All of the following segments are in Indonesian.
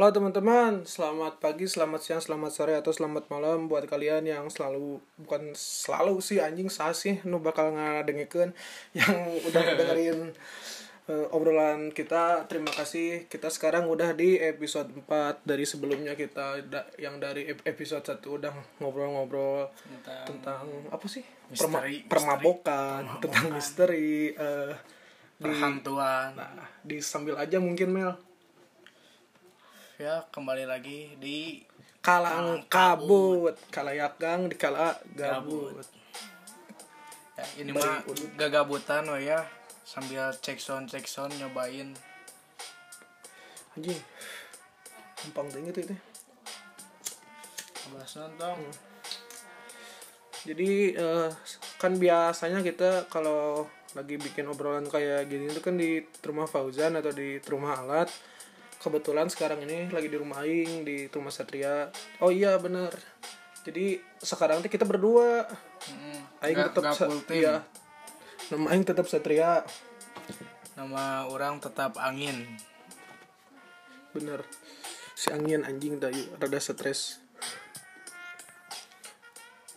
Halo teman-teman, selamat pagi, selamat siang, selamat sore, atau selamat malam buat kalian yang selalu bukan selalu sih anjing sah sih nu bakal ngadengekeun yang udah dengerin eh, obrolan kita. Terima kasih. Kita sekarang udah di episode 4 dari sebelumnya kita da- yang dari ep- episode 1 udah ngobrol-ngobrol Tentang tentang apa sih? Misteri, Perma- misteri. permabokan, tentang misteri di perhantuan nah, di sambil aja mungkin Mel. Ya kembali lagi di kalang kabut. Kalayagang di kala gabut. Ya, ini Bari mah udut. gagabutan we ya. Sambil cek sound cek sound nyobain. Anjing. Gampang tinggi tuh itu. Nonton jadi eh, kan biasanya kita kalau lagi bikin obrolan kayak gini itu kan di rumah Fauzan atau di rumah Alat kebetulan sekarang ini lagi di rumah Aing di rumah Satria. Oh iya bener. Jadi sekarang tuh kita berdua. Hmm, Aing tetap nggak Sa- full team. iya. Nama Aing tetap Satria. Nama orang tetap angin. Bener. Si angin anjing tadi rada stres.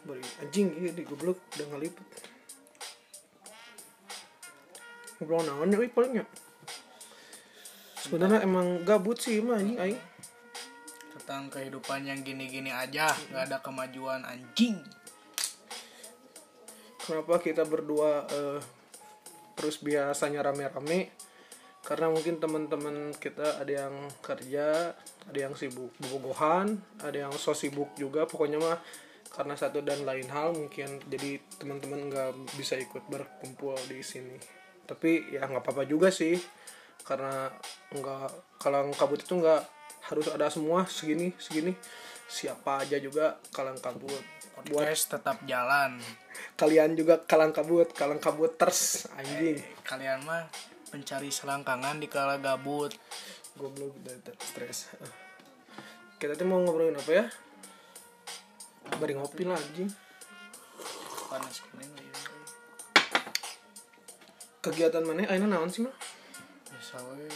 Beri anjing iya di goblok udah ngalipet ngobrol naon ya paling ya sebenarnya emang gabut sih mah anjing aing. Tentang kehidupan yang gini-gini aja nggak ada kemajuan anjing. Kenapa kita berdua eh, terus biasanya rame-rame? Karena mungkin teman-teman kita ada yang kerja ada yang sibuk bobogohan ada yang so sibuk juga pokoknya mah karena satu dan lain hal mungkin jadi teman-teman nggak bisa ikut berkumpul di sini. Tapi ya nggak apa-apa juga sih karena nggak kalang kabut itu nggak harus ada semua segini segini. Siapa aja juga kalang kabut. Buat podcast tetap jalan. kalian juga kalang kabut kalang kabut ters anjing kalian mah pencari selangkangan di kala gabut. Goblok dan stres. Kita tuh mau ngobrolin apa ya? Bari ngopi lah anjing. Panas kuning ya. kegiatan mana? Aina naon sih mah Biasa we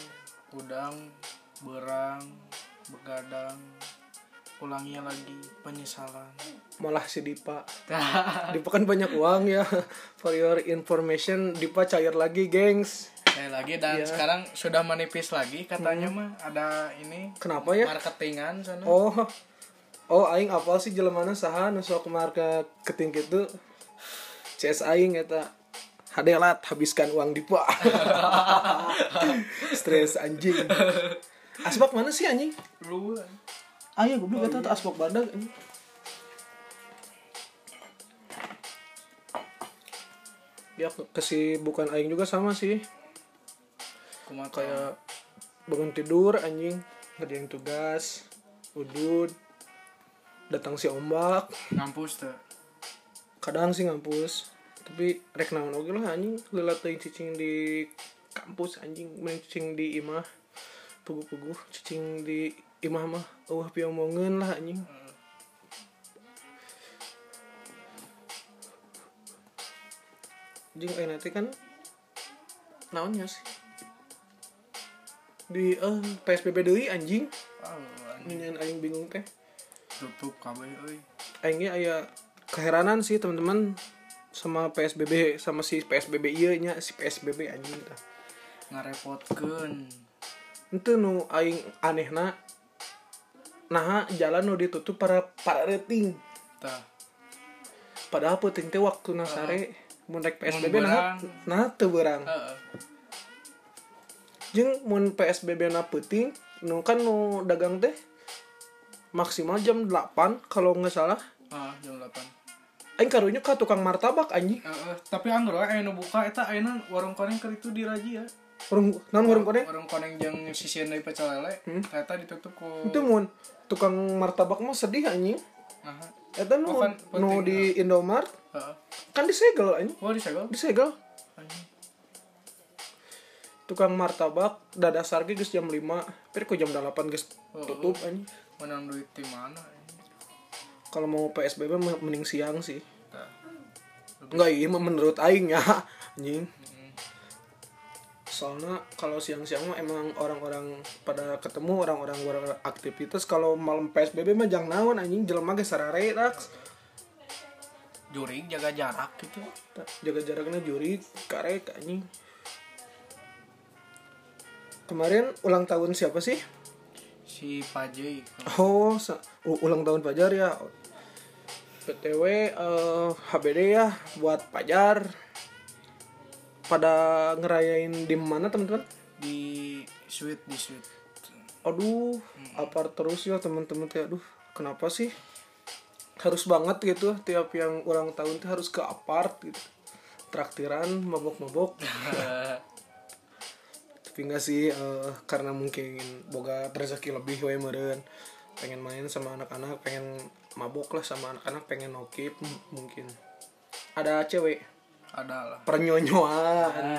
udang berang begadang pulangnya lagi penyesalan. Malah si Dipa. Dipa kan banyak uang ya. For your information Dipa cair lagi gengs. Saya lagi dan Iya. sekarang sudah menipis lagi katanya mah ada ini kenapa ya? marketingan sana. Oh oh aing apa sih jelemana saha nu sok marketing gitu CS aing eta hadelat habiskan uang Dipa stres anjing. Asbak mana sih anjing? Lu ayo goblok eta tuh asbak badak anjing. ya kesibukan aing juga sama sih. Kumaha? Kayak bangun tidur anjing. Ngerjain tugas udut datang si ombak. Ngampus tuh kadang sih ngampus tapi rek naon oge lah anjing. Lelat teuing cicing di kampus anjing. Main cicing di imah pugu-pugu cicing di imah mah eueuh piomongeun lah anjing. Anjing ayeuna teh kan naonnya sih? Di eh PSBB deui anjing. Anjing. aing bingung teh. Tutup kabeh euy. Aingnya aya keheranan sih teman-teman sama PSBB sama si PSBB iya nya si PSBB anjing tah. Ngarepotkeun. Itu nu aing anehna nah jalan nu ditutup para para rating. Tah. Padahal penting teh waktu nasare mun rek PSBB nah nah teu beurang. Jeung mun PSBB na penting nu kan nu dagang teh maksimal jam 8 kalau nggak salah. Ah jam 8 aing karunya ka tukang martabak anjing Heeh, tapi anggur we aya nu buka eta ayeuna warung koneng keur itu di Raji ya. warung naon warung koneng Warung koneng jeung sisieun deui pecel lele, eta ditutup ku itu mun tukang martabak mah sedih anjing Aha. Eta nu, Oh, kan nu di Indomart Heeh. kan disegel anjing Oh, disegel. disegel Anjing. tukang martabak dadasar ge geus jam 5 tapi ku jam 8 geus tutup anjing Menang duit di mana? Kalau mau PSBB mending siang sih. Tah. enggak iya menurut aing ya anjing. Soalnya kalau siang-siang mah emang orang-orang pada ketemu orang-orang beraktivitas. Kalau malam PSBB mah jangan naon anjing jelema ge sarare raks jurig jaga jarak gitu. Jaga jaraknya juri karek anjing. Kemarin ulang tahun siapa sih si Pajai oh ulang tahun Fajar ya. PTW eh, HBD ya buat Fajar pada ngerayain di mana teman-teman? Di sweet di sweet. Aduh apart terus ya teman-teman. Teh aduh kenapa sih? Harus banget gitu tiap yang ulang tahun tuh harus ke apart gitu. Traktiran mabok-mabok tapi enggak sih eh, karena mungkin boga rezeki lebih we meureun. Pengen main sama anak-anak pengen mabok lah sama anak-anak pengen nokip mungkin. Ada cewek ada lah. Pernyonyoan.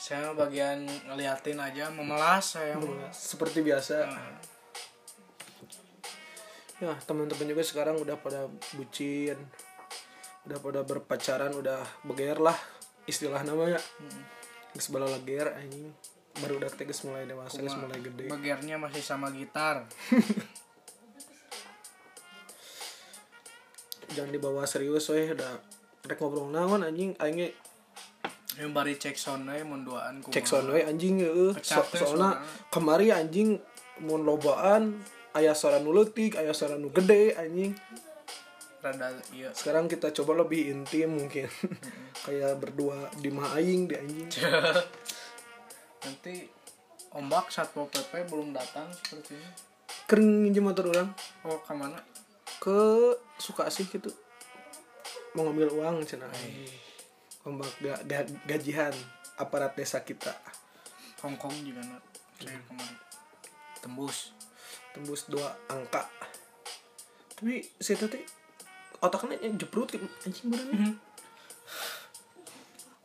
Saya bagian ngeliatin aja memelas saya. Seperti biasa. Ya teman-teman juga sekarang udah pada bucin. Udah pada berpacaran udah beger lah istilah namanya geus bala lager anjing. Baru udah tegas mulai dewasa geus mulai gede. Begernya masih sama gitar. Jangan dibawa serius weh. Udah rek ngobrol naon anjing. Aing yang bari cek sound we mun duaan kumaha. cek sound we anjing heeh so, soalnya kemari anjing mun lobaan. Aya suara nu leutik aya suara nu gede anjing rada iya. Sekarang kita coba lebih intim mungkin. Kayak berdua di mah aing di anjing nanti ombak satpol pp belum datang sepertinya. Kering minjem motor orang oh ke mana ke suka sih gitu. Mau ngambil uang cina ombak ga, ga- gajian aparat desa kita. Hongkong juga nak. Saya kemarin. Tembus. Tembus dua angka. Tapi saya tadi otaknya jebrut anjing bener nih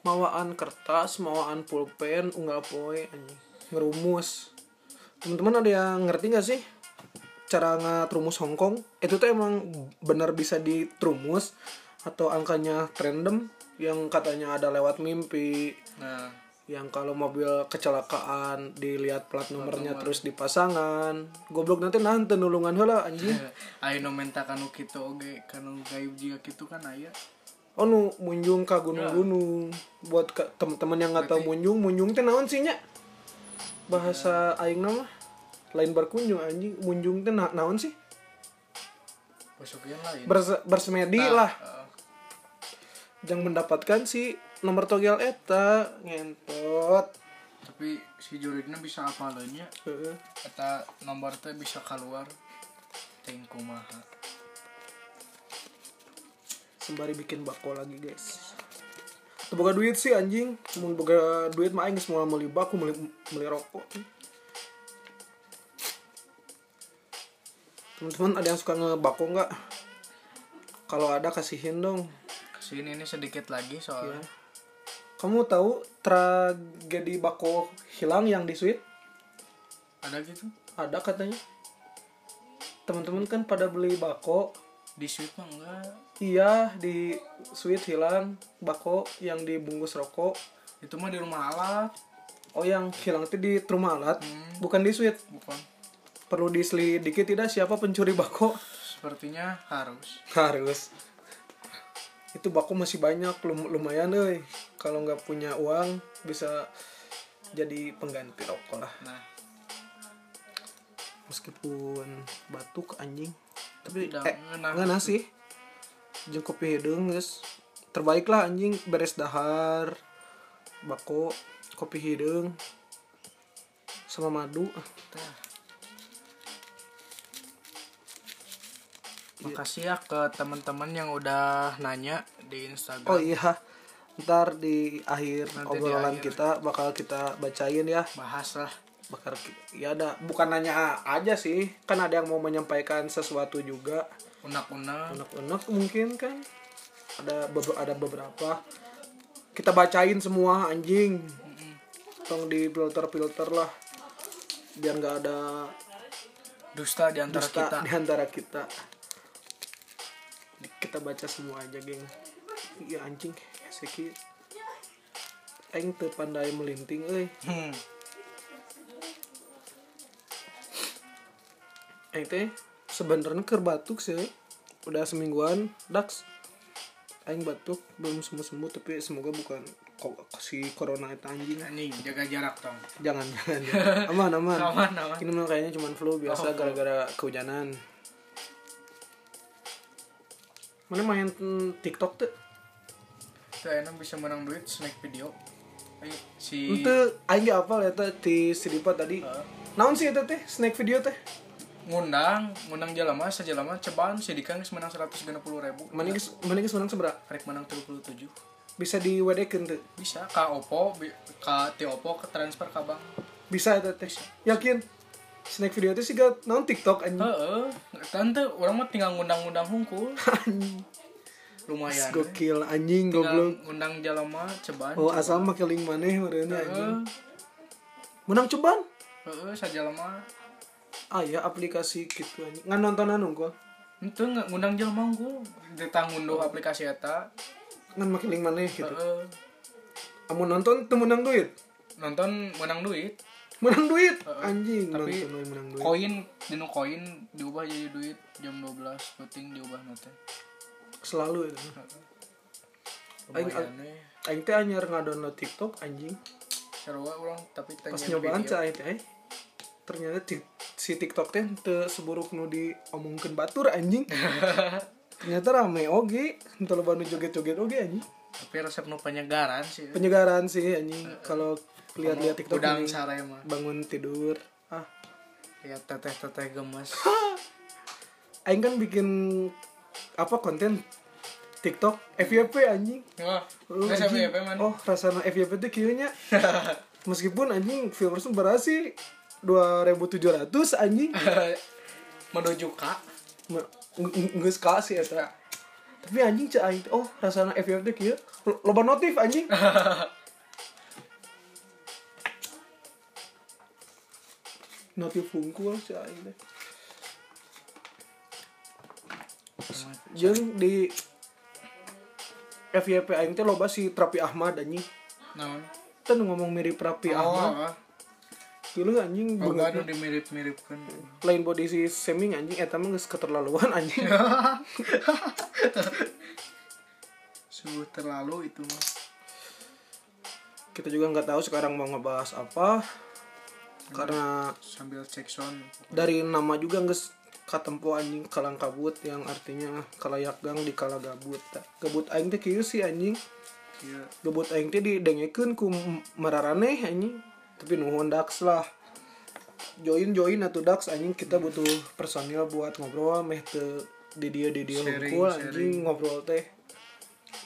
mawaan kertas mawaan pulpen unggal poe anjing. Ngerumus. Teman-teman ada yang ngerti nggak sih cara ngatrumus Hongkong itu tuh emang benar bisa ditrumus atau angkanya random yang katanya ada lewat mimpi. Nah yang kalau mobil kecelakaan dilihat plat nomornya terus dipasangan goblok nanti nanti nulungan. Heula anjing. Ayo no menta kanu kitu oge. Kanu gayub juga gitu kan aya. Oh nu munjung ka gunung-gunung. Buat ke teman-teman yang nggak tahu munjung munjung teh naon sih nya bahasa aing nama. Lain berkunjung anjing. Munjung teh na naon sih? Berse- bersemedi lah. Eh, yang mendapatkan si nomor togel eta ngentot. Tapi si jurigna bisa apalanya Heeh. eta nomor teh bisa keluar ting kumaha. Sembari bikin bako lagi guys. Teu boga duit sih anjing. Mau boga duit mah aing geus moal meuli bako meuli meuli rokok. Teman-teman ada yang suka ngebako nggak? Kalau ada kasihin dong. Ke sini ini sedikit lagi soalnya kamu tahu tragedi bako hilang yang di suite? Ada gitu ada katanya. Teman-teman kan pada beli bako. Di suite mah enggak. Iya di suite hilang bako yang dibungkus rokok. Itu mah di rumah alat. Oh yang hilang itu di rumah alat, bukan di suite. bukan. Perlu diselidiki tidak siapa pencuri bako? sepertinya harus. Harus. Itu bako masih banyak, lum- lumayan deh. Kalau nggak punya uang bisa jadi pengganti rokok lah. nah Meskipun batuk anjing, tapi Tidak eh ngeunah. ngeunah sih. Jeung kopi hidung guys. Terbaik lah anjing beres dahar, bako, kopi hidung, sama madu. Makasih ya ke teman-teman yang udah nanya di Instagram Oh iya, ntar di akhir Nanti di obrolan akhir. kita bakal kita bacain ya. bahas lah Bakal ya ada bukan nanya aja sih, kan ada yang mau menyampaikan sesuatu juga. unak-unak Unek-unek mungkin kan ada beber- ada beberapa. Kita bacain semua anjing. Tong di filter-filter lah. Biar nggak ada dusta di antara dusta kita di antara kita. Kita baca semua aja, geng. Iya anjing, Seki. aing teu pandai melinting euy Hmm. aing teh sebenarnya keur batuk sih udah semingguan dax aing batuk belum sembuh sembuh tapi semoga bukan kok si corona itu anjing Anjing, jaga jarak dong. jangan jangan, jangan. aman aman Aman, aman. ini mah kayaknya cuma flu biasa Oh. gara-gara kehujanan mana main TikTok tuh Tuh enak bisa menang duit snack video. Ayo, si itu aing gak apa ya di Sidipa tadi Heeh. naon sih itu teh snack video teh ngundang, ngundang jalama, sajalama cobaan si Dika geus menang 160 ribu. mana geus mana geus menang seberapa Rek menang 37. bisa diwedekeun tuh Bisa ka Oppo, ka Oppo ke transfer ka bank. bisa itu teh yakin snack video teh sih gak naon TikTok anjing Heeh, tante orang mah tinggal ngundang-ngundang hungkul. Lumayan. gokil anjing goblok ngundang jalama cobaan. oh asal make link maneh meureunna anjing Heeh, menang cobaan heeh sajalama. ah ya aplikasi gitu anjing ngan nontonan unggul Itu nggak ngundang jalma unggul. Kita ngunduh aplikasi eta. ngan make link maneh gitu Heeh. amun nonton tuh menang duit Nonton menang duit. Menang duit. Heeh. anjing Tapi menang duit. koin dinu koin diubah jadi duit jam 12 penting diubah nanti selalu itu. Aing- aing teh anyar ngadownload TikTok anjing. Sarua orang tapi pas nyobaan cah aing teh eh, ternyata si TikTok teh teu seburuk nu diomongkeun batur anjing. Ternyata rame oge entah lo nu joget-joget oge anjing. Tapi resep nu penyegaran sih. Penyegaran sih anjing. Kalau lihat-lihat TikTok udang ini sare mah bangun tidur ah lihat teteh teteh gemes aing kan bikin apa konten TikTok FYP anjing Oh, nggak sampai anjing. apa man Oh, rasanya FYP itu kieunya. Meskipun anjing viewersnya berasi 2700 anjing. menuju kak Ma- ng- ng- Geus ka sih eta. Tapi anjing cek aing teh, oh rasanya FYP teh kieu. Lo- Loba notif anjing. notif hungkul cek aing teh. Jeung di FYP aing teh loba si Trapi Ahmad anjing. naon ngomong mirip Rapi Ahmad. oh Dulu anjing oh banget. nu dimirip-miripkan Lain body si Seming anjing eta mah geus keterlaluan anjing. sungguh terlalu itu mah Kita juga nggak tahu sekarang mau ngebahas apa. Karena sambil cek sound dari nama juga geus katempo anjing kalang kabut yang artinya kalayak gang di kala gabut. Gabut aing teh kieu sih anjing. Iya. Gabut aing teh didengekeun ku mararaneh anjing. Tapi nuhun Dax lah. Join join atuh Dax anjing kita butuh personil buat ngobrol meh teu di dia di dia sharing. anjing ngobrol teh.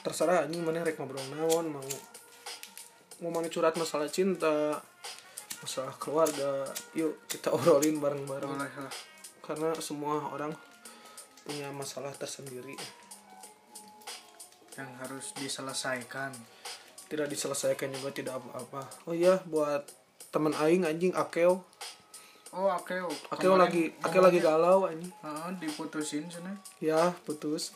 Terserah anjing mana rek ngobrol naon mau mau mana curhat masalah cinta masalah keluarga. Yuk kita obrolin bareng-bareng. Boleh lah karena semua orang punya masalah tersendiri. Yang harus diselesaikan. Tidak diselesaikan juga tidak apa-apa. Oh iya buat teman aing anjing akeo. Oh akeo. Akeo lagi akeo lagi galau anjing. Heeh, diputusin sana ya putus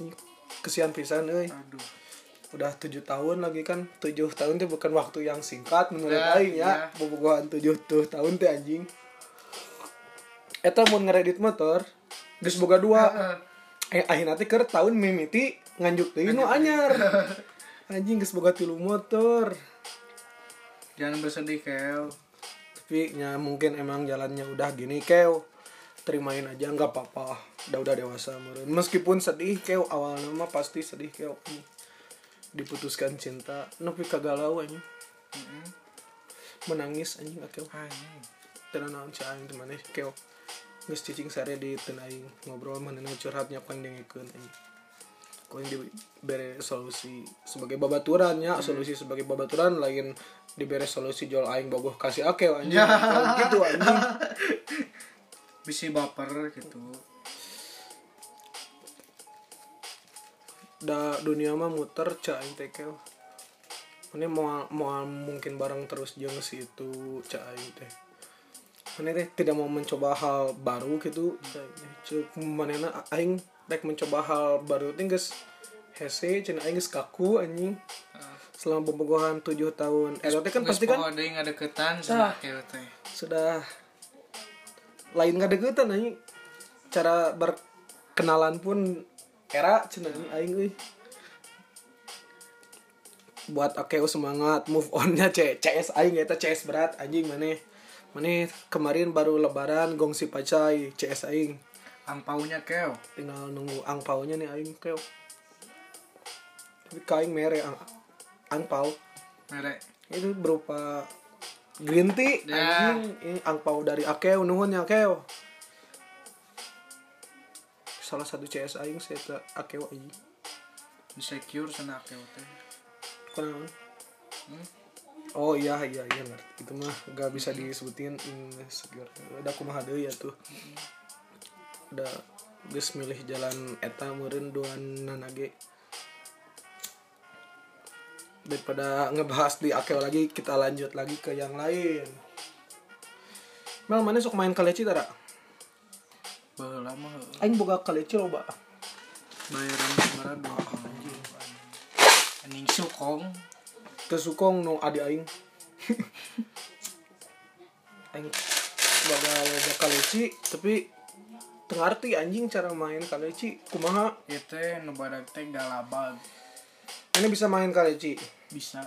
kesian pisan euy. Aduh udah tujuh tahun lagi kan. Tujuh tahun itu bukan waktu yang singkat menurut Ya, aing ya. bobogohan tujuh tuh tahun teh anjing. Eta mau ngeredit motor geus boga dua. Eh akhirnya teh keur tahun mimiti nganjuk deui nu anyar. Anjing geus boga tilu motor. Jangan bersedih keo tapi ya mungkin emang jalannya udah gini keo terimain aja nggak apa-apa. Udah udah dewasa meureun. Meskipun sedih keo awalnya mah pasti sedih keo. Diputuskan cinta tapi kagalau anjing. Menangis anjing keo anjing. Tenan naon si aing teh maneh keo geus cicing sare di teu aing ngobrol manehna curhatnya paling dengekeun anjing. Kau dibere solusi sebagai babaturan ya solusi sebagai babaturan lain dibere solusi jual aing bogoh kasih akeo anjing. Gitu anjing. Bisa baper gitu da dunia mah muter cak aing teh keo ini mau mau mungkin bareng terus jeung si itu cak teh. Mana teh tidak mau mencoba hal baru gitu cek manena aing rek mencoba hal baru teh geus hese cenah aing geus kaku anjing. Selama bobogohan 7 tahun. Eh teh kan pasti kan ada yang ada ketan teh. Sudah lain nggak deketan aing cara berkenalan pun era cenah aing euy. Buat akeo semangat move onnya C CS aing eta CS berat anjing mana mana kemarin baru lebaran gongsi pacai CS aing. Angpaunya keo. Tinggal nunggu angpaunya nih aing keo. Tapi kaing mere ang angpau merek itu berupa green tea Ya. anjing. Ini angpau dari akeo nuhun ya akeo salah satu CS aing saya ke akeo aja. Insecure sana akeo teh. Kenapa? Hmm? oh iya iya iya ngerti. Itu mah gak bisa disebutin insecure udah kumaha deui ya tuh. Udah geus milih jalan eta meureun duan nanage. Daripada ngebahas di akeo lagi kita lanjut lagi ke yang lain. Mel mana sok main kaleci tara? Mah Aing boga kaleci loba. bayaran kemarin dua anjing anjing sukong. Teu sukong no adi aing. aing boga loba kaleci tapi teu ngarti anjing cara main kaleci kumaha? Itu nu badak teh galabag mana bisa main kaleci bisa.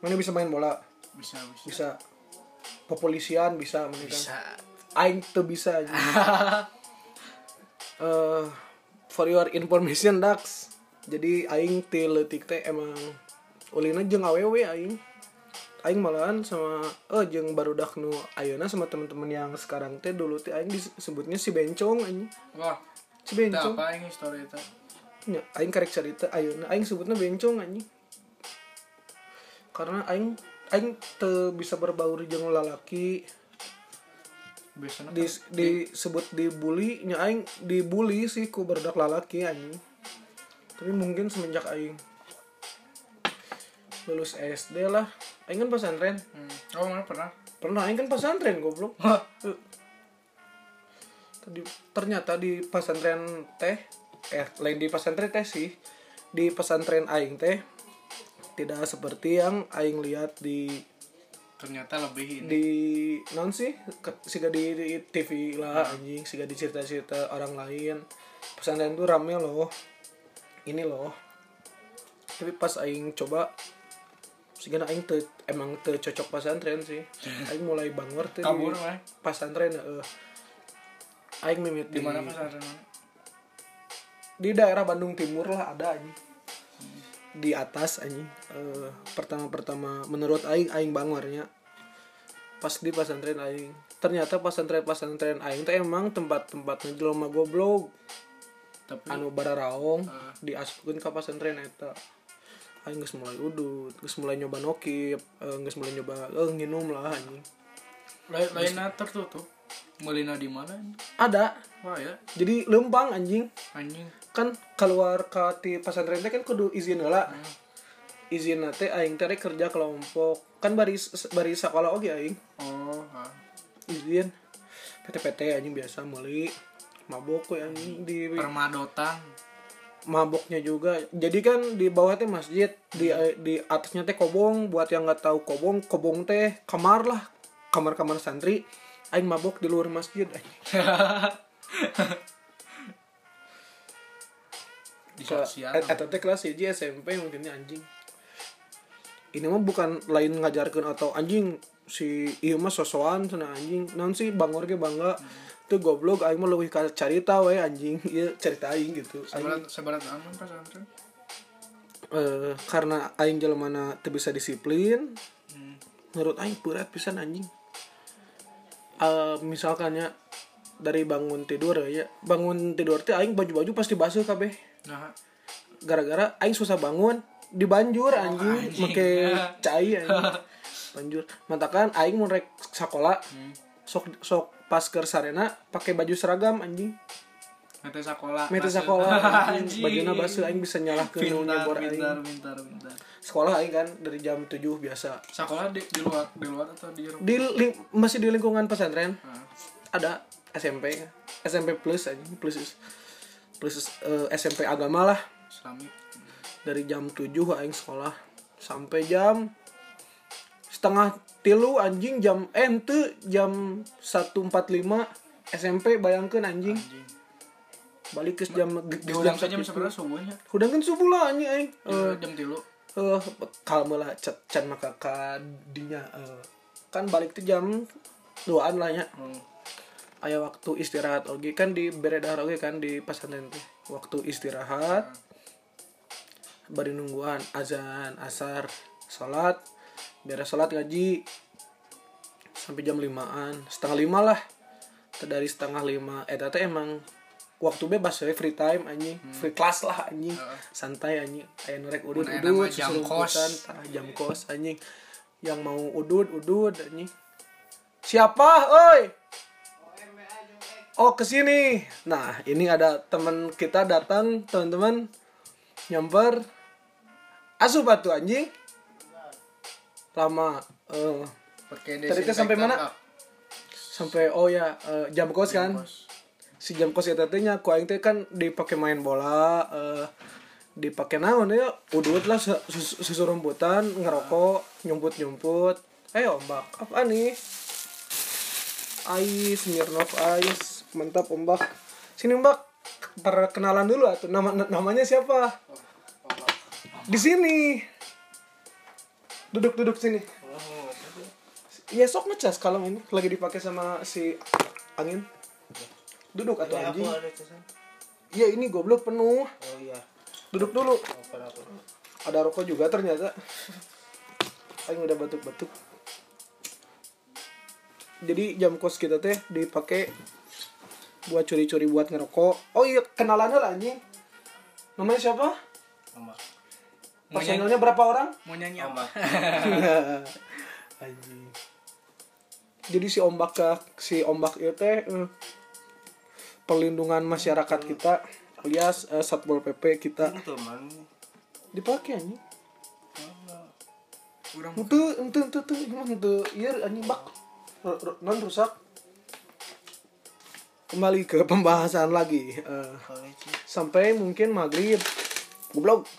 Mana bisa main bola? Bisa bisa. Bisa. Kepolisian bisa mana kan? Bisa. Aing tuh bisa anjing. Eh, for your information Dax. Jadi aing ti leutik teh emang ulina jeung awewe aing. Aing malahan sama eh jeung barudak nu ayeuna sama teman-teman yang sekarang teh dulu teh aing disebutnya si bencong anjing. Wah si bencong. apa ini story itu nya aing karek cerita ayeuna aing sebutnya bencong anjing. Karena aing aing teu bisa berbaur jeung lalaki biasanya di disebut dibully nya aing dibully sih ku berdak lalaki anjing. Tapi mungkin semenjak aing lulus SD lah. Aing kan pesantren. Hmm. oh mana pernah? Pernah aing kan pesantren goblok. Tadi ternyata di pesantren teh eh lain di pesantren teh sih di pesantren aing teh tidak seperti yang aing lihat di ternyata lebih ini. Di non sih siga di, di TV lah anjing siga di cerita-cerita orang lain. Pesantren tuh rame loh ini loh. Tapi pas aing coba siga aing te, emang te cocok pesantren sih. Aing mulai bangor tuh kabur mah pesantren eh aing mimit di mana pesantren di daerah Bandung Timur lah ada anjing di atas anjing. Eh, pertama-pertama menurut aing aing bangornya pas di pesantren aing. Ternyata pesantren pesantren aing teh emang tempat-tempatnya jelema goblok. Tapi anu bararaong Ah. diasupkeun ka pesantren eta. Aing geus mulai udut geus mulai nyoba nokip eh, geus mulai nyoba eh, nginum lah anjing. Lain lainnya tertutup. Melina di mana ada. Wah ya. Jadi lempang anjing. Anjing kan keluar ke ti pesantren teh kan kudu izin heula. Hmm. izin teh aing teh kerja kelompok. Kan bari bari sekolah oge aing. Oh ah. izin. PT-PT anjing biasa meuli. Mabok we anjing di permadotan. Maboknya juga. Jadi kan di bawah teh masjid di di atasnya teh kobong. Buat yang nggak tahu kobong kobong teh kamar lah. Kamar kamar santri. Aing mabok di luar masjid Ke- eta teh kelas 1 SMP mungkinnya anjing. Ini mah bukan lain ngajarkan atau anjing si iya mah sosokan sana anjing. Naon sih bangor ge bangga. Tuh goblok aing mah leuwih ka carita we anjing. Ieu cerita aing gitu. Sebarat sebarat aman pesantren eh, karena aing jelemana teu bisa disiplin. Hmm. menurut aing berat pisan anjing. Eh, misalkannya dari bangun tidur ya. Bangun tidur teh aing baju-baju pasti basuh kabeh nah gara-gara aing susah bangun dibanjur anjing, anjing. make cai anjing. Banjur. Mantakan aing mau rek sekolah hmm. sok sok pas ke sarena pakai baju seragam anjing. Mete sekolah mete sekolah anjing. Bajuna basuh aing bisa nu pintar nyebor pintar aing pintar pintar. Sekolah aing kan dari jam 7 biasa. Sekolah di, di luar di luar atau di rumah? Di ling- masih di lingkungan pesantren. Nah, ada SMP SMP plus anjing plus plus eh, SMP agama lah Islamik dari jam 7 aing sekolah sampai jam setengah tilu anjing jam eh ente jam 1.45 SMP bayangkan anjing Anjing. balik ke jam Diulang jam saja jam sakitu. seberapa subuhnya? udah kan subuh lah anjing aing Eh, jam tilu. eh kalem lah can, can maka kadinya eh, kan balik tuh jam duaan lah ya Hmm. Aya waktu istirahat. Oke kan di beredar oke kan di pesantren teh waktu istirahat bari nungguan azan asar salat beres salat ngaji sampai jam limaan. Setengah lima lah. Dari setengah lima. Eh teh emang waktu bebas we free time anjing. Free class lah anjing. Santai anjing. Aya norek udut udut jam kos. tah, jam kos anjing. Yang mau udut udut anjing. Siapa oi Oh ke sini. Nah ini ada teman kita datang teman-teman nyamper. Asup batu anjing. Lama. eh Pakai Tadi teh sampai mana? sampai oh ya eh, jam kos kan. Si jam kos eta teh nya ku aing teh kan dipakai main bola eh dipakai naon ya udut lah su- su- susurumputan ngerokok nyumput-nyumput eh ombak apa nih Ais Smirnoff Ais mantap ombak sini ombak perkenalan dulu atuh. Nama namanya siapa? Di sini. Duduk duduk sini. Ya sok ngecas kalau ini. Lagi dipakai sama si angin. Duduk atau anjing. iya ini goblok penuh. Oh iya. duduk dulu. Ada rokok juga ternyata. Aing udah batuk-batuk. Jadi jam kos kita teh dipakai buat curi-curi buat ngerokok. Oh iya kenalannya lah anjing. Namanya siapa? Ombak. personelnya berapa orang? Mau nyanyi apa? Ombak. anjing. Jadi si ombak ke si ombak itu teh eh, perlindungan masyarakat kita alias eh, satpol pp kita. Ini teman. dipakai anjing. Urang itu itu itu itu itu iya anjing bak. Non rusak kembali ke pembahasan lagi sih. sampai mungkin maghrib. Goblok.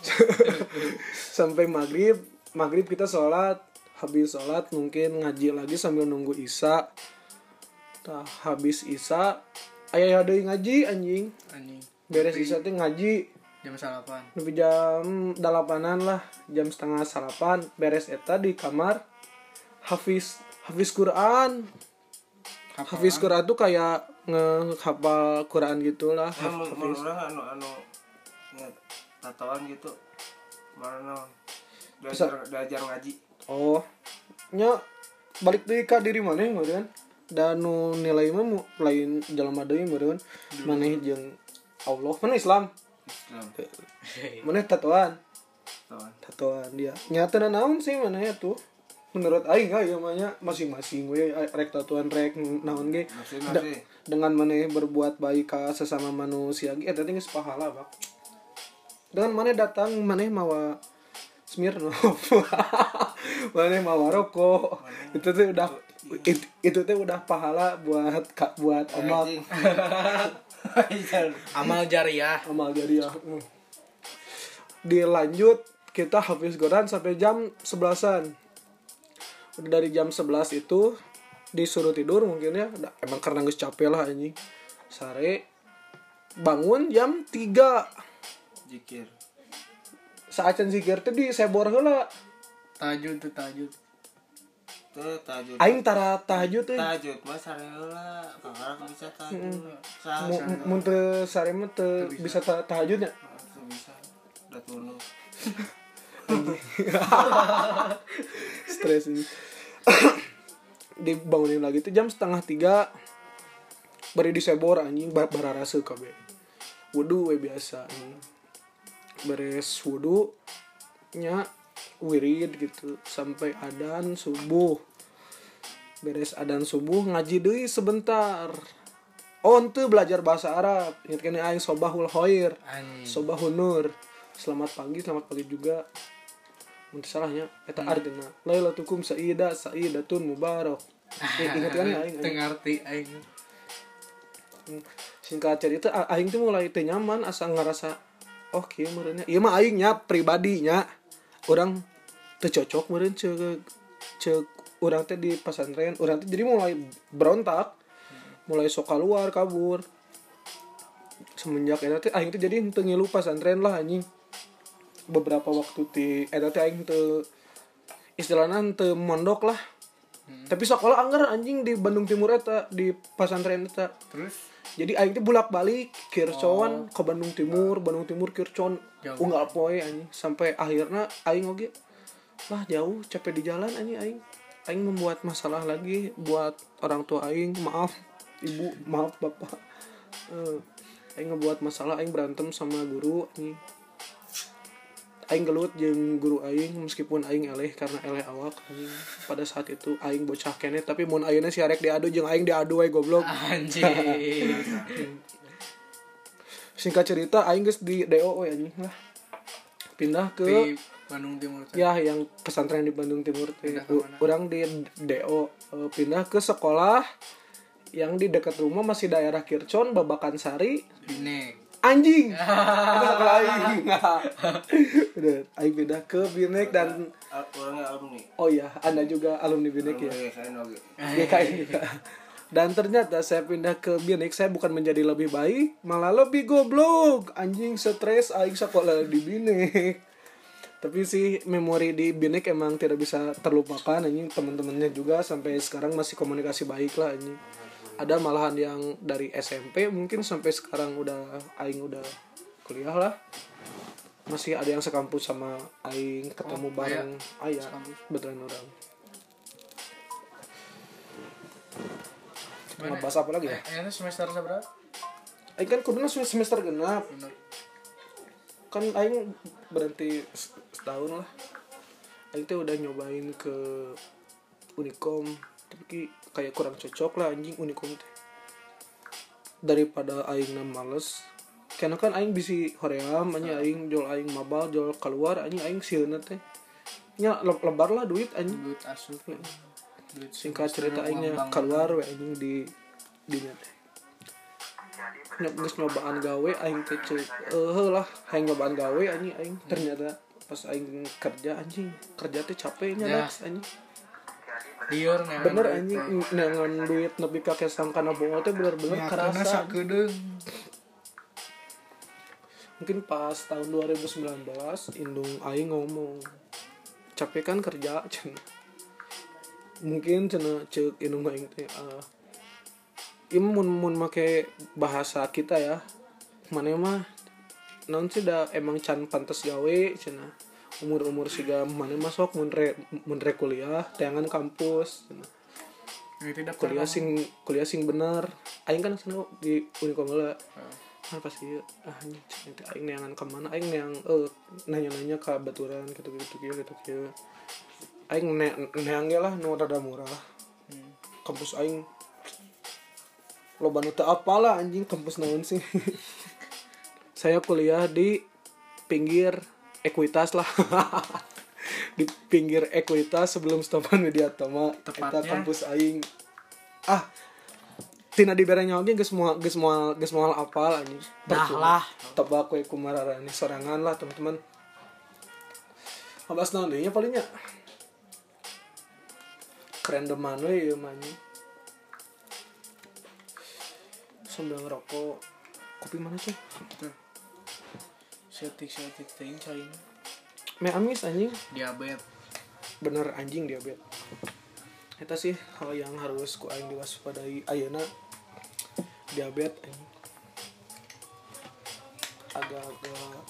Sampai maghrib. Maghrib kita sholat. Habis sholat mungkin ngaji lagi sambil nunggu isya Tah, habis isya ayah ada yang ngaji anjing. Anjing. beres isya tuh ngaji. Jam salapan. lebih jam delapanan lah. Jam setengah salapan. Beres eta di kamar. Hafiz hafiz Quran hafiz Quran tuh kayak ngehafal Quran gitulah Ya, hafiz orang anu anu ya, tatoan gitu. Mana non? Belajar belajar ngaji. oh nya balik deui ka diri mana meureun dan nu nilai mah lain jalan deui meureun maneh jeung Allah mana Islam Islam. mana tatoan Tatoan. tatoan dia nyata naon sih mana ya tuh menurut aing ya namanya masing-masing we rek tatoan rek naon ge masih. dengan maneh berbuat baik ke sesama manusia ge eta teh geus pahala Pak dengan maneh datang maneh mawa Smirnoff maneh mawa rokok itu tuh udah it- itu tuh udah pahala buat ka- buat amal Anjing. Amal jariah. amal jariah Hmm. dilanjut kita hafiz Quran sampai jam 11-an udah dari jam 11 itu disuruh tidur mungkin ya emang karena nggak capek lah anjing sare bangun jam 3 Jikir. saat zikir teh di sebor heula Tajud tuh tajud. Tuh tajud. aing tara tahajud teh Tajud mah sare heula. Kakak bisa tajud. Mun teu sare mah teu bisa ta- tahajudnya Tuh bisa. Udah tunu. stres ini. Dibangunin lagi tuh jam setengah tiga. Beri di sebor anjing bar bararase kabe wudu we biasa anjing. beres wudu nya wirid gitu. Sampai adan subuh. Beres adan subuh ngaji deui sebentar. Oh ente belajar bahasa Arab. Ingat kene aing? Sobahul khair. Anjing. Sobahun Nur. Selamat pagi, selamat pagi juga. Teu salahnya eta artina Lailatukum saida saidatun mubarak. Eh, Ingat kan ya aing. Teu ngarti aing. Hmm. Singkat cerita aing tuh mulai teu nyaman asa ngerasa oh kieu meureunnya. Ieu mah aingnya pribadinya. orang tercocok meureun cek cek orang teh di pesantren orang teh jadi mulai berontak mulai sok keluar kabur semenjak teh aing teh jadi henteu ngilu pesantren lah anjing beberapa waktu ti eta teh aing teu istilahna teu mondok lah. Tapi sekolah anggar anjing di Bandung Timur eta di pesantren eta. Terus? Jadi aing teh bolak balik kircon ke Bandung Timur Bandung Timur kircon. Unggal poe anjing. Sampai akhirnya aing oge lah jauh capek di jalan anjing aing. Aing membuat masalah lagi buat orang tua aing. Maaf ibu maaf bapak. Eh, aing ngebuat masalah aing berantem sama guru anjing aing gelut jeung guru aing meskipun aing eleh karena eleh awak. Anjing pada saat itu aing bocah kene tapi mun ayeuna si arek diadu jeung aing diadu we goblok. Anjing. Singkat cerita aing geus di DO we anjing lah. Pindah ke di Bandung Timur ya yang pesantren di Bandung Timur teh. Urang di DO eh, pindah ke sekolah yang di dekat rumah masih daerah Kircon Babakan Sari. Binek. Anjing Udah, kalau aing udah aing pindah ke Binek dan orangnya alumni oh ya anda juga alumni Binek ya GKI. Dan ternyata saya pindah ke Binik, saya bukan menjadi lebih baik, malah lebih goblok. Anjing stres aing sekolah di Binik. Tapi sih memori di Binik emang tidak bisa terlupakan anjing teman-temannya juga sampai sekarang masih komunikasi baik lah anjing. Ada malahan yang dari SMP mungkin sampai sekarang udah aing udah kuliah lah. Masih ada yang sekampus sama aing ketemu Oh, bareng ayah Sekampus. betulan orang. Mana? Ngebahas apa lagi ya? Eh, ini semester berapa? Aing kan kuduna semester genap Bener. kan Aing berhenti setahun lah Aing teh udah nyobain ke Unicom tapi kayak kurang cocok lah anjing Unicom teh. Daripada Aing males karena kan Aing bisi hoream anjing Aing jual Aing mabal jual keluar anjing Aing sieuna teh. Nya le- lebar lah duit anjing. Duit asup. Duit singkat cerita aingnya keluar we anjing di di nya teh. Nyob geus nyobaan gawe aing teh eh lah hayang nyobaan gawe anjing aing. Ternyata pas aing kerja anjing kerja teh capek nya Ya. Lex, anjing Liur bener anjing. nangan duit nepi ka kesang kana bongo teh bener-bener kerasa. sakedeung. mungkin pas tahun 2019 indung aing ngomong capek kan kerja cenah mungkin cenah ceuk indung aing teh ah ieu mun make bahasa kita ya. Mana mah naon sih da emang can pantas gawe cenah umur umur siga mana masuk mun re mun re kuliah teangan kampus Ini tidak kuliah sing kuliah sing bener. Aing kan sana di Unikom heula ah pas ieu ah anjing cing teh aing neangan ka mana? Aing neang eh nanya-nanya ka baturan gitu gitu kieu gitu kieu aing ne neang ge lah nu rada murah. Kampus aing nu teu apalah anjing kampus naon sih? Saya kuliah di pinggir ekuitas lah. Di pinggir ekuitas sebelum stopan Widyatama eta Tepatnya? kampus aing. Ah tina di berenya oge geus moal geus moal geus moal apal anjing. Dah lah. tebak we kumararani sorangan lah teman-teman. Habas naon deui nya palingnya keren deman we ieu mah anjing. Sambil ngerokok. Kopi mana cuy Setik setik ting cain. me amis anjing. Diabetes. bener anjing diabetes eta sih hal yang harus ku aing diwaspadai. Ayeuna diabetes anjing. Agak-agak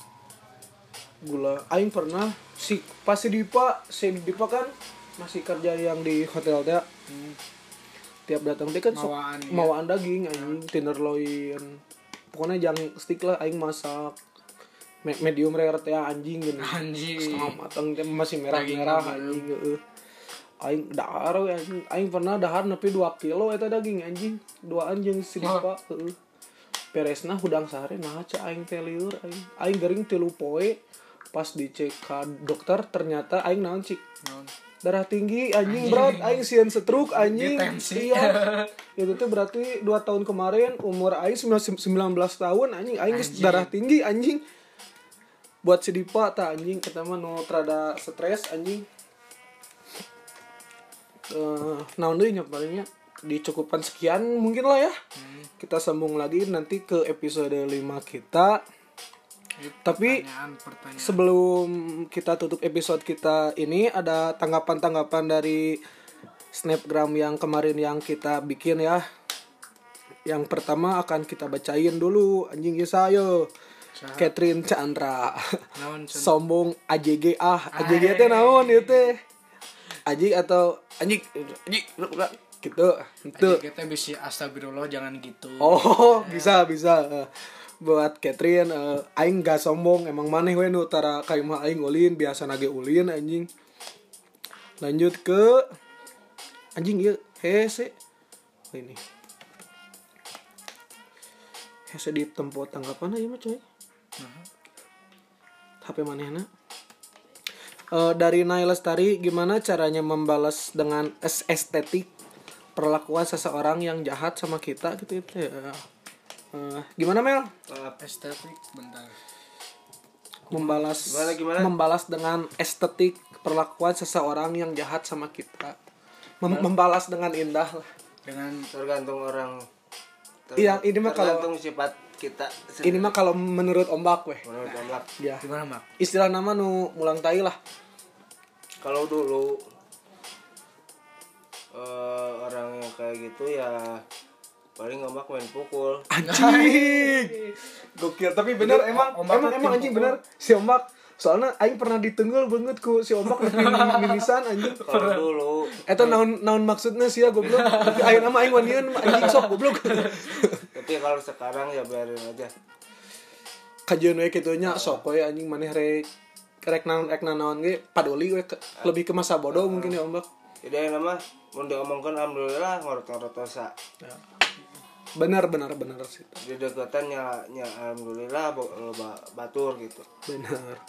gula. Aing pernah si pas si Dipa si Dipa kan masih kerja yang di hotel teh. Tiap datang teh kan Mawaan, iya. mawaan daging anjing tenderloin. Pokoknya jangan stick lah aing masak medium rare teh anjing gini. Anjing. setengah matang teh masih merah-merah Daging anjing. aing dahar we anjing. Aing pernah dahar nepi 2 kilo eta daging anjing. Dua anjing si Dipa heeh. Peresna hudang sare nah ca aing teh lieur aing. Aing gering tilu poe pas dicek ka dokter ternyata aing naon cik? Darah tinggi anjing berat. Aing sieun stroke anjing. iya. Itu tuh berarti 2 tahun kemarin umur aing 19 tahun anjing. Aing darah tinggi anjing buat si Dipa tak anjing mah nu rada stres anjing. Naon deui nya palingnya. Dicukupkan sekian mungkin lah ya. Kita sambung lagi nanti ke episode 5 kita. Tapi pertanyaan pertanyaan. sebelum kita tutup episode kita ini ada tanggapan-tanggapan dari snapgram yang kemarin yang kita bikin ya. Yang pertama akan kita bacain dulu. Anjing ya saya Catherine Chandra sombong AJG ah AJG teh naon ieu teh Aji atau anjing anjing gitu itu kita bisa astagfirullah jangan gitu Oh, bisa bisa. Eh, buat Catherine eh, aing gak sombong emang maneh we nu tara ka imah aing ulin biasa nage ulin anjing. Lanjut ke anjing ieu hese. Oh, ini. Hese di tempat tanggapan aja mah coy. HP manehna. Eh, dari Naila Lestari gimana caranya membalas dengan es- estetik perlakuan seseorang yang jahat sama kita gitu itu ya. Eh, gimana Mel? Estetik bentar. Membalas Gimana, gimana? membalas dengan estetik perlakuan seseorang yang jahat sama kita. Mem- membalas dengan indah lah. Dengan tergantung orang. Iya, ini mah kalau- tergantung sifat kita ini mah kalau menurut ombak weh. Menurut Ombak. ya gimana mak istilah nama nu mulang tai lah. Kalau dulu eh, orang yang kayak gitu ya paling ombak main pukul. Anjing! Gokil tapi bener emang Ombak emang emang anjing pukul. bener. Si ombak soalnya aing pernah ditenggel banget ku si ombak mimisan anjing. Kalau dulu. Eta naon naon maksudnya sih ya goblok. Tapi aya nama aing wanian anjing sok goblok. tapi kalau sekarang ya biarin aja Kajian we kitu nya sok we anjing maneh rek rek naon rek naon ge paduli we ke- lebih ke masa bodoh mungkin ya ombak. jadi yang nama mau diomongkan alhamdulillah ngorot-ngorot dosa Benar benar benar sih. di dekatan ya, ya alhamdulillah loba batur gitu Benar.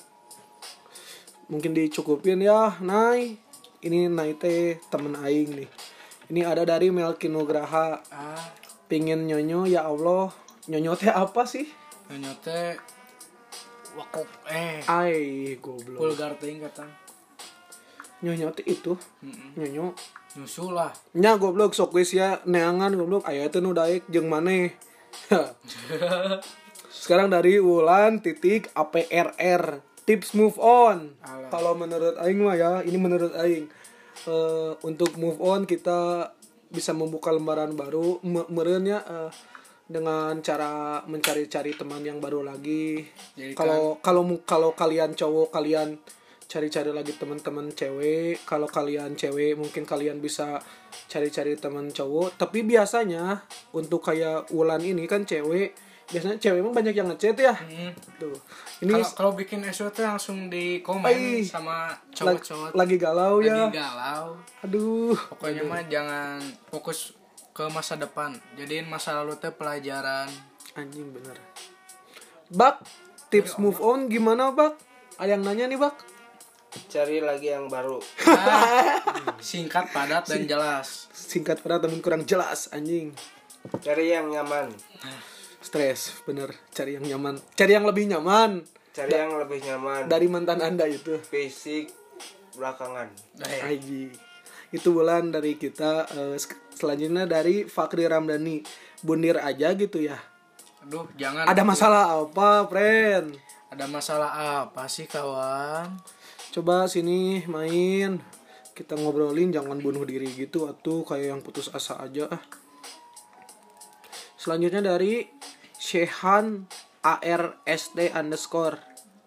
Mungkin dicukupin ya, Nay. Ini Nay teh temen aing nih. Ini ada dari Melki Nugraha. ah Pingin nyonyo ya Allah. Nyonyo teh apa sih? nyote wakuk eh Ai goblok. vulgar ting kata Nyonyo teh itu. Mm-mm. Nyonyo nyusul lah nya goblok sok geus ya neangan goblok aya teh nu daek jeung maneh sekarang dari Wulan titik APRR tips move on kalau menurut aing mah ya ini menurut aing Eh, untuk move on kita bisa membuka lembaran baru Me- meureunnya eh, dengan cara mencari-cari teman yang baru lagi. Jadi kalau kalau kalau kalian cowok kalian cari-cari lagi teman-teman cewek. Kalau kalian cewek mungkin kalian bisa cari-cari teman cowok. Tapi biasanya untuk kayak Wulan ini kan cewek biasanya cewek emang banyak yang ngechat ya? Hmm. tuh. Ini Kalau bikin SWT langsung di komen Ai. sama cowok-cowok. lagi galau ya. Lagi galau. aduh. Pokoknya mah jangan fokus ke masa depan. Jadiin masa lalu teh pelajaran. anjing bener. Bak tips move on gimana bak? Ada yang nanya nih bak? Cari lagi yang baru. Ah, singkat, padat dan jelas. singkat pada temen kurang jelas anjing. Cari yang nyaman stres bener. Cari yang nyaman. Cari yang lebih nyaman. Cari yang lebih nyaman. dari mantan anda itu. Fisik belakangan. Aji. Itu bulan dari kita sek- selanjutnya dari Fakri Ramdhani. Bundir aja gitu ya. Aduh, jangan. ada masalah apa friend? Ada masalah apa sih kawan? coba sini main. Kita ngobrolin jangan bunuh diri gitu atuh. Kayak yang putus asa aja ah selanjutnya dari Shehan ARSD underscore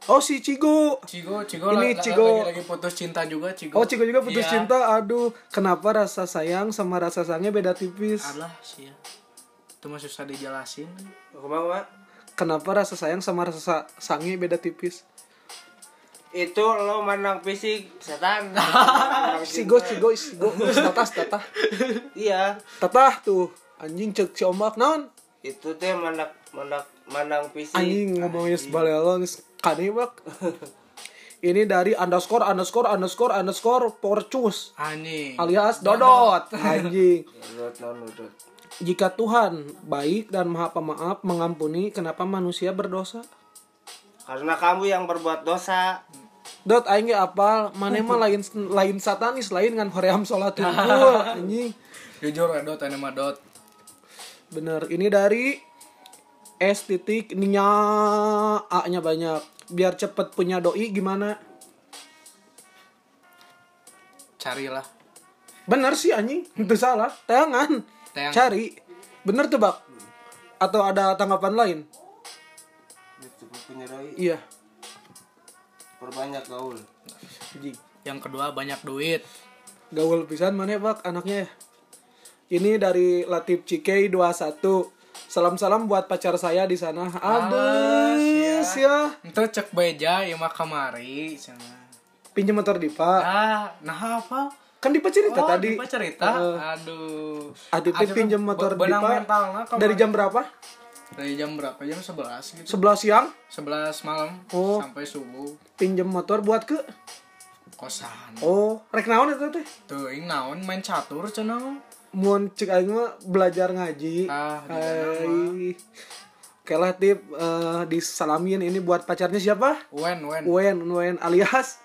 oh si Cigo Cigo, Cigo Ini la- la- Cigo. lagi, lagi putus cinta juga Cigo. oh Cigo juga putus Iya. cinta aduh kenapa rasa sayang sama rasa sayangnya beda tipis Alah sih ya. Itu mah susah dijelasin. Kumaha kenapa rasa sayang sama rasa sa- sayangnya beda tipis itu lo mandang fisik setan Cigo. Cigo Cigo tatah tatah iya tatah tuh anjing cek si omak naon? Itu teh mandang mandang mandang fisik anjing ngomongnya sebalelong kani bak ini dari underscore underscore underscore underscore porcus. Anjing. alias dodot. Anjing. Nurut, non, nurut. jika Tuhan baik dan maha pemaaf mengampuni kenapa manusia berdosa? Karena kamu yang berbuat dosa. Dot aing ge apal, maneh mah lain lain satanis lain ngan hoream salat anjing. jujur ya dot ini mah dot Bener, ini dari S titik ininya A-nya banyak. Biar cepet punya doi gimana? carilah Bener sih anjing, itu salah. Tangan. Tayang. Cari. Bener tuh, Bak. Atau ada tanggapan lain? Punya doi Iya. perbanyak gaul yang kedua banyak duit Gaul pisan mana Bak anaknya ya? Ini dari Latif Cikei 21. Salam-salam buat pacar saya di sana. Aduh, Alas, ya. itu cek beja ya mah kamari sana Pinjam motor Dipa. ah nah apa Kan Dipa cerita oh, tadi. Dipa cerita Heeh. aduh Adit Aduh, pinjam motor Dipa. mentalna ke mana? Dari jam berapa? dari jam berapa jam 11 gitu 11 siang 11 malam Oh. sampai subuh pinjam motor buat ke kosan Oh, rek naon itu teh? tuh ing naon main catur cenah Mun cek aing mah belajar ngaji. Ah, Hai. Oke lah tip eh, disalamin ini buat pacarnya siapa? wen wen Wen, Wen alias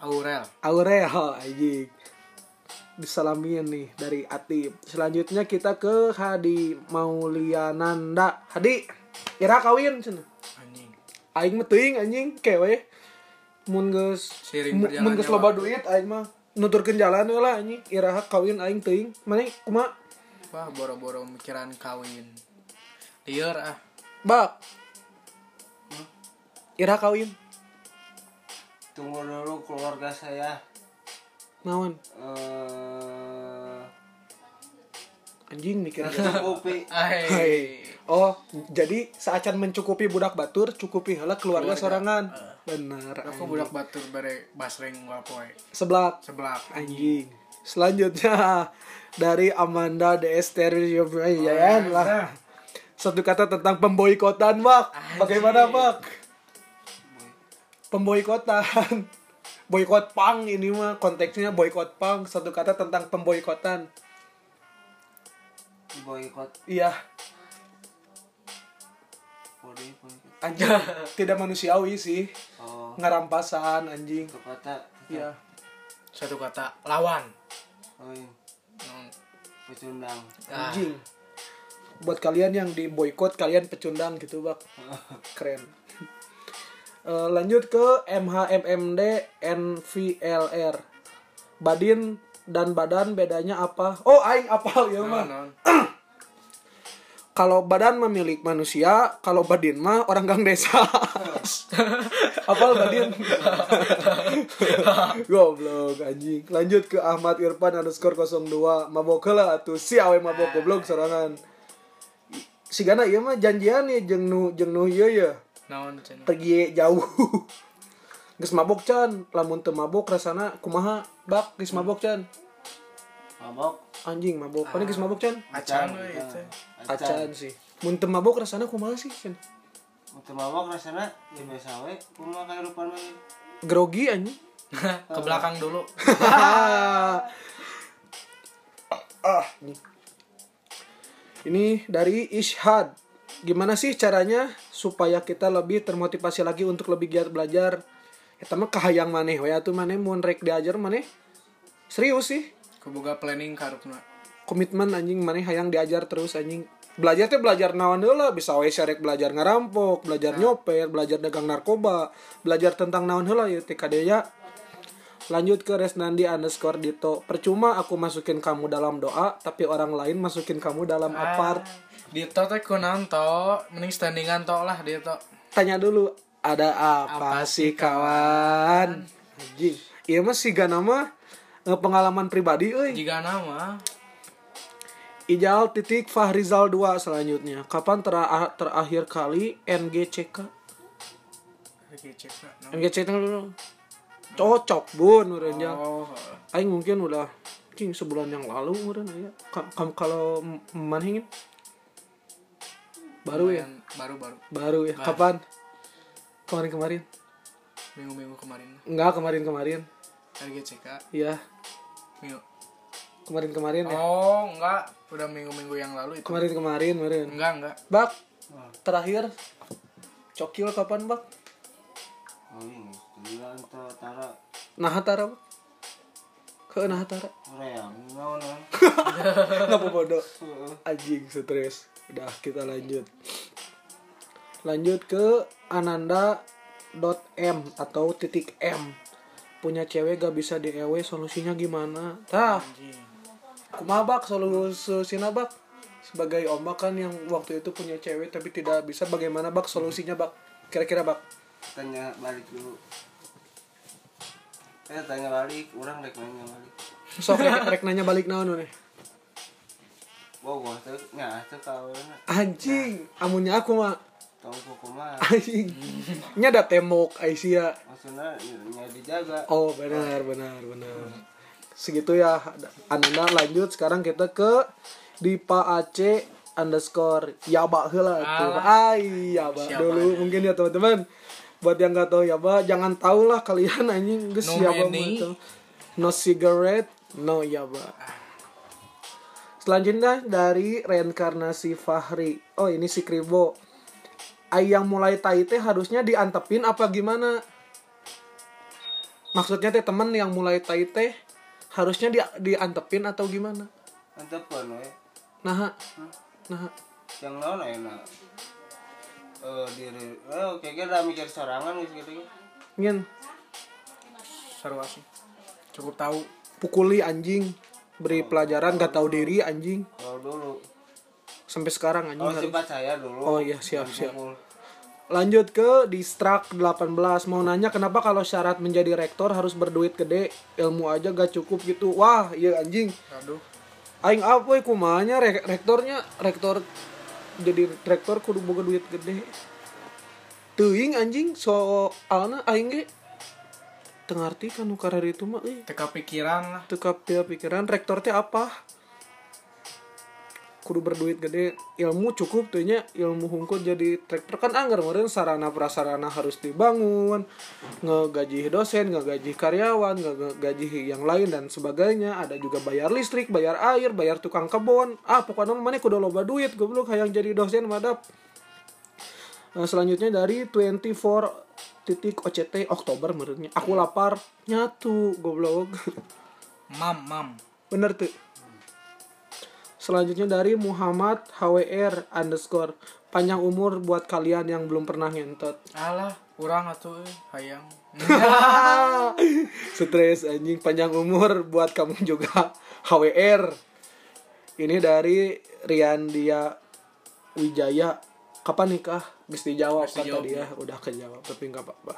Aurel Aurel anjing. Disalamin nih dari Atip. Selanjutnya kita ke Hadi Mauliananda. Hadi, kira kawin cenah. anjing Aing mah teuing anjing kewe. Mun geus Seiring mu- mun geus loba duit aing mah nuturkeun jalan we lah anjing. Iraha kawin aing teuing. Mane kumaha? wah boro-boro mikiran kawin liar ah Bak. Ira kawin. tunggu dulu keluarga saya Naon? eh Anjing mikir. mencukupi Hai. Hai. Oh, jadi saacan mencukupi budak batur, cukupi heula keluarga, sorangan. Benar. aku budak batur bare basreng wapoe Seblak sebelah anjing. Selanjutnya dari Amanda de Esterio ya lah. Satu kata tentang pemboikotan, Bak. Bagaimana, Bak? Pemboikotan. Boykot pang ini mah konteksnya boykot pang. Satu kata tentang pemboikotan. boykot Iya, anjing tidak manusiawi sih. oh Ngerampasan anjing. itu kata Iya. satu kata lawan oh iya. Pecundang Ah, Anjing. Buat kalian yang di boykot kalian pecundang gitu, Bak. Keren. Eh, lanjut ke MHMMD NVLR. Badin dan badan bedanya apa? Oh, aing apal ya mah. Kalau badan memilik manusia, kalau badin mah orang gang desa. apal badin? goblok anjing. Lanjut ke Ahmad Irfan underscore 02. Mabok lah atuh si awe mabok goblok sorangan. Si Gana ieu mah janjian nih jeung nu jeung nu ieu ya. cenah Pergi jauh. Geus mabok can, lamun teu mabok rasana kumaha? Bak geus mabok can. mabok Anjing mabok. Paling geus mabok can. acan we itu Acan sih. Mun teu mabok rasana kumaha sih? Can? untuk mabok rasanya ya biasa we kumaha kayak rupan we Grogi anjing. ke belakang dulu ah, ini. Ini dari Ishad. Gimana sih caranya supaya kita lebih termotivasi lagi untuk lebih giat belajar? Eta mah kahayang maneh we atuh maneh mun rek diajar maneh. Serius sih. kuboga planning karupna Komitmen anjing maneh hayang diajar terus anjing. Belajar teh belajar naon heula, bisa we rek belajar ngarampok, belajar nyopet, belajar dagang narkoba, belajar tentang naon heula ya teh kadenya. Lanjut ke Resnandi underscore Dito. Percuma aku masukin kamu dalam doa, tapi orang lain masukin kamu dalam apart. Dito teh kunaon to mending standingan to lah Dito Tanya dulu, ada apa, Apa sih kawan? Anjing. Iya mah si Gana mah eh, pengalaman pribadi euy. jika nama Ijal titik Fahrizal 2 selanjutnya. Kapan tera- terakhir kali NGCK? Lah. No. NGCK dulu. Cocok bun meureun oh Aing mungkin udah cing sebulan yang lalu meureun aya. Ka- kam- kalau manhingin baru ya. baru baru Baru ya. Kapan? Kemarin-kemarin. minggu minggu kemarin Enggak kemarin-kemarin. RGCK Iya, minggu kemarin-kemarin ya. oh enggak udah minggu minggu yang lalu itu Kemarin-kemarin meureun. enggak enggak Bak, terakhir cokil kapan, Bak? oh ini gila ente tara nah Bak. ke nah hatara reang naon ah. ngapa bodoh Heeh. anjing stres udah kita lanjut lanjut ke ananda dot m atau titik m punya cewek gak bisa di ewe solusinya gimana tah Anjing. Kumaha bak? Solusinya bak? Sebagai ombak kan yang waktu itu punya cewek tapi tidak bisa. Bagaimana bak solusinya bak? Kira-kira bak? Tanya balik dulu. Eh tanya balik. Orang rek nanya balik. Sok rek, rek nanya balik naon nih gua tuh nggak tuh kau anjing. Amunnya aku mah tahu kok mah anjing. Nya ada tembok Aisyah maksudnya nya dijaga. Oh benar benar benar. Segitu ya Ananda lanjut sekarang kita ke Dipa Aceh underscore Yaba heula tuh. Ay Yaba Siapa dulu mungkin ya teman-teman. Buat yang nggak tahu Yaba jangan tahu lah kalian anjing geus No Yaba many. itu. No cigarette, no Yaba. Selanjutnya dari reinkarnasi Fahri. Oh ini si Kribo. Ay yang mulai tai teh harusnya diantepin apa gimana? Maksudnya teh temen yang mulai tai teh harusnya di diantepin atau gimana? antepan we Nah, nah, yang naon enak eh diri. Eh oke kita mikir sorangan gitu gitu. Seru sih. Cukup tahu. pukuli anjing, beri pelajaran gak tahu diri anjing. Kalau dulu. Sampai sekarang anjing oh harus. saya dulu. Oh iya siap siap. Pukul. Lanjut ke distrak 18 mau nanya kenapa kalau syarat menjadi rektor harus berduit gede? Ilmu aja gak cukup gitu. Wah iya anjing. Aduh. aing apa ya kumanya. Re- rektornya rektor jadi rektor kudu boga duit gede. Teuing anjing soalna aing ge. Teu ngarti kan itu mah Teka pikiran lah. teu kapil pikiran rektor teh apa kudu berduit gede ilmu cukup tuh nya ilmu hungkul jadi rektor kan anggar meureun sarana prasarana harus dibangun ngegaji dosen ngegaji karyawan ngegaji yang lain dan sebagainya. Ada juga bayar listrik bayar air bayar tukang kebun ah pokoknya mana kudu loba duit goblok hayang jadi dosen madap Nah, selanjutnya dari 24 titik OCT Oktober menurutnya aku lapar nyatu goblok. Mam, mam. Bener tuh. Selanjutnya dari Muhammad HWR underscore panjang umur buat kalian yang belum pernah ngentot. Alah, kurang atuh euy, hayang. Stres anjing panjang umur buat kamu juga HWR. Ini dari Riandia Wijaya. Kapan nikah? Bisa dijawab Bisa kata dia. Udah kejawab tapi nggak apa-apa.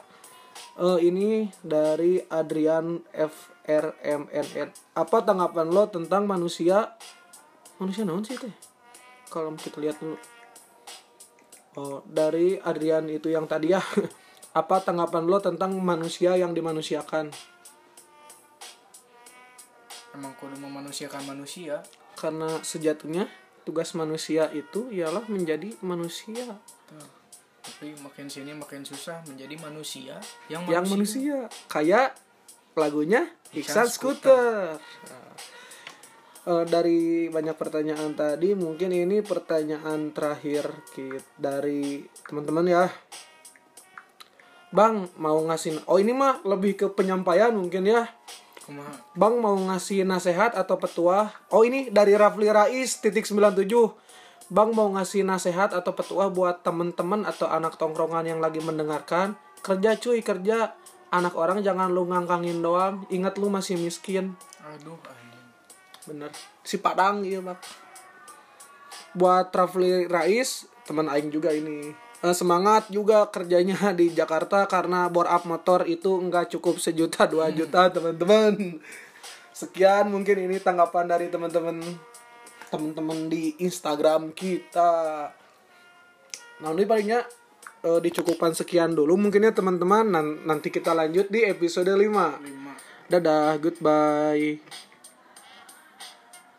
Eh, ini dari Adrian FRMNN. Apa tanggapan lo tentang manusia? Manusia naon sih teh? Kalau kita lihat dulu. Oh, dari Adrian itu yang tadi ya. Apa tanggapan lo tentang manusia yang dimanusiakan? Emang kudu memanusiakan manusia. Karena sejatinya tugas manusia itu ialah menjadi manusia. Tuh. Tapi makin sini makin susah menjadi manusia yang Yang manusia kayak lagunya Iksan Iksan Scooter. Nah, eh, dari banyak pertanyaan tadi mungkin ini pertanyaan terakhir kit dari teman-teman ya. Bang mau ngasih oh ini mah lebih ke penyampaian mungkin ya. Bang mau ngasih nasihat atau petuah. Oh ini dari Rafli Rais titik 97. Bang mau ngasih nasihat atau petuah buat temen-temen atau anak tongkrongan yang lagi mendengarkan. Kerja cuy kerja. Anak orang jangan lu ngangkangin doang. Ingat lu masih miskin. Aduh. Bener. Si Padang iya bang. Buat Rafli Rais teman Aing juga ini. Eh, semangat juga kerjanya di Jakarta karena bore up motor itu enggak cukup sejuta dua juta teman-teman. Sekian mungkin ini tanggapan dari teman-teman teman-teman di Instagram kita. Nah ini palingnya eh, dicukupkan sekian dulu mungkin ya teman-teman Nan- nanti kita lanjut di episode 5. Lima. Dadah, goodbye.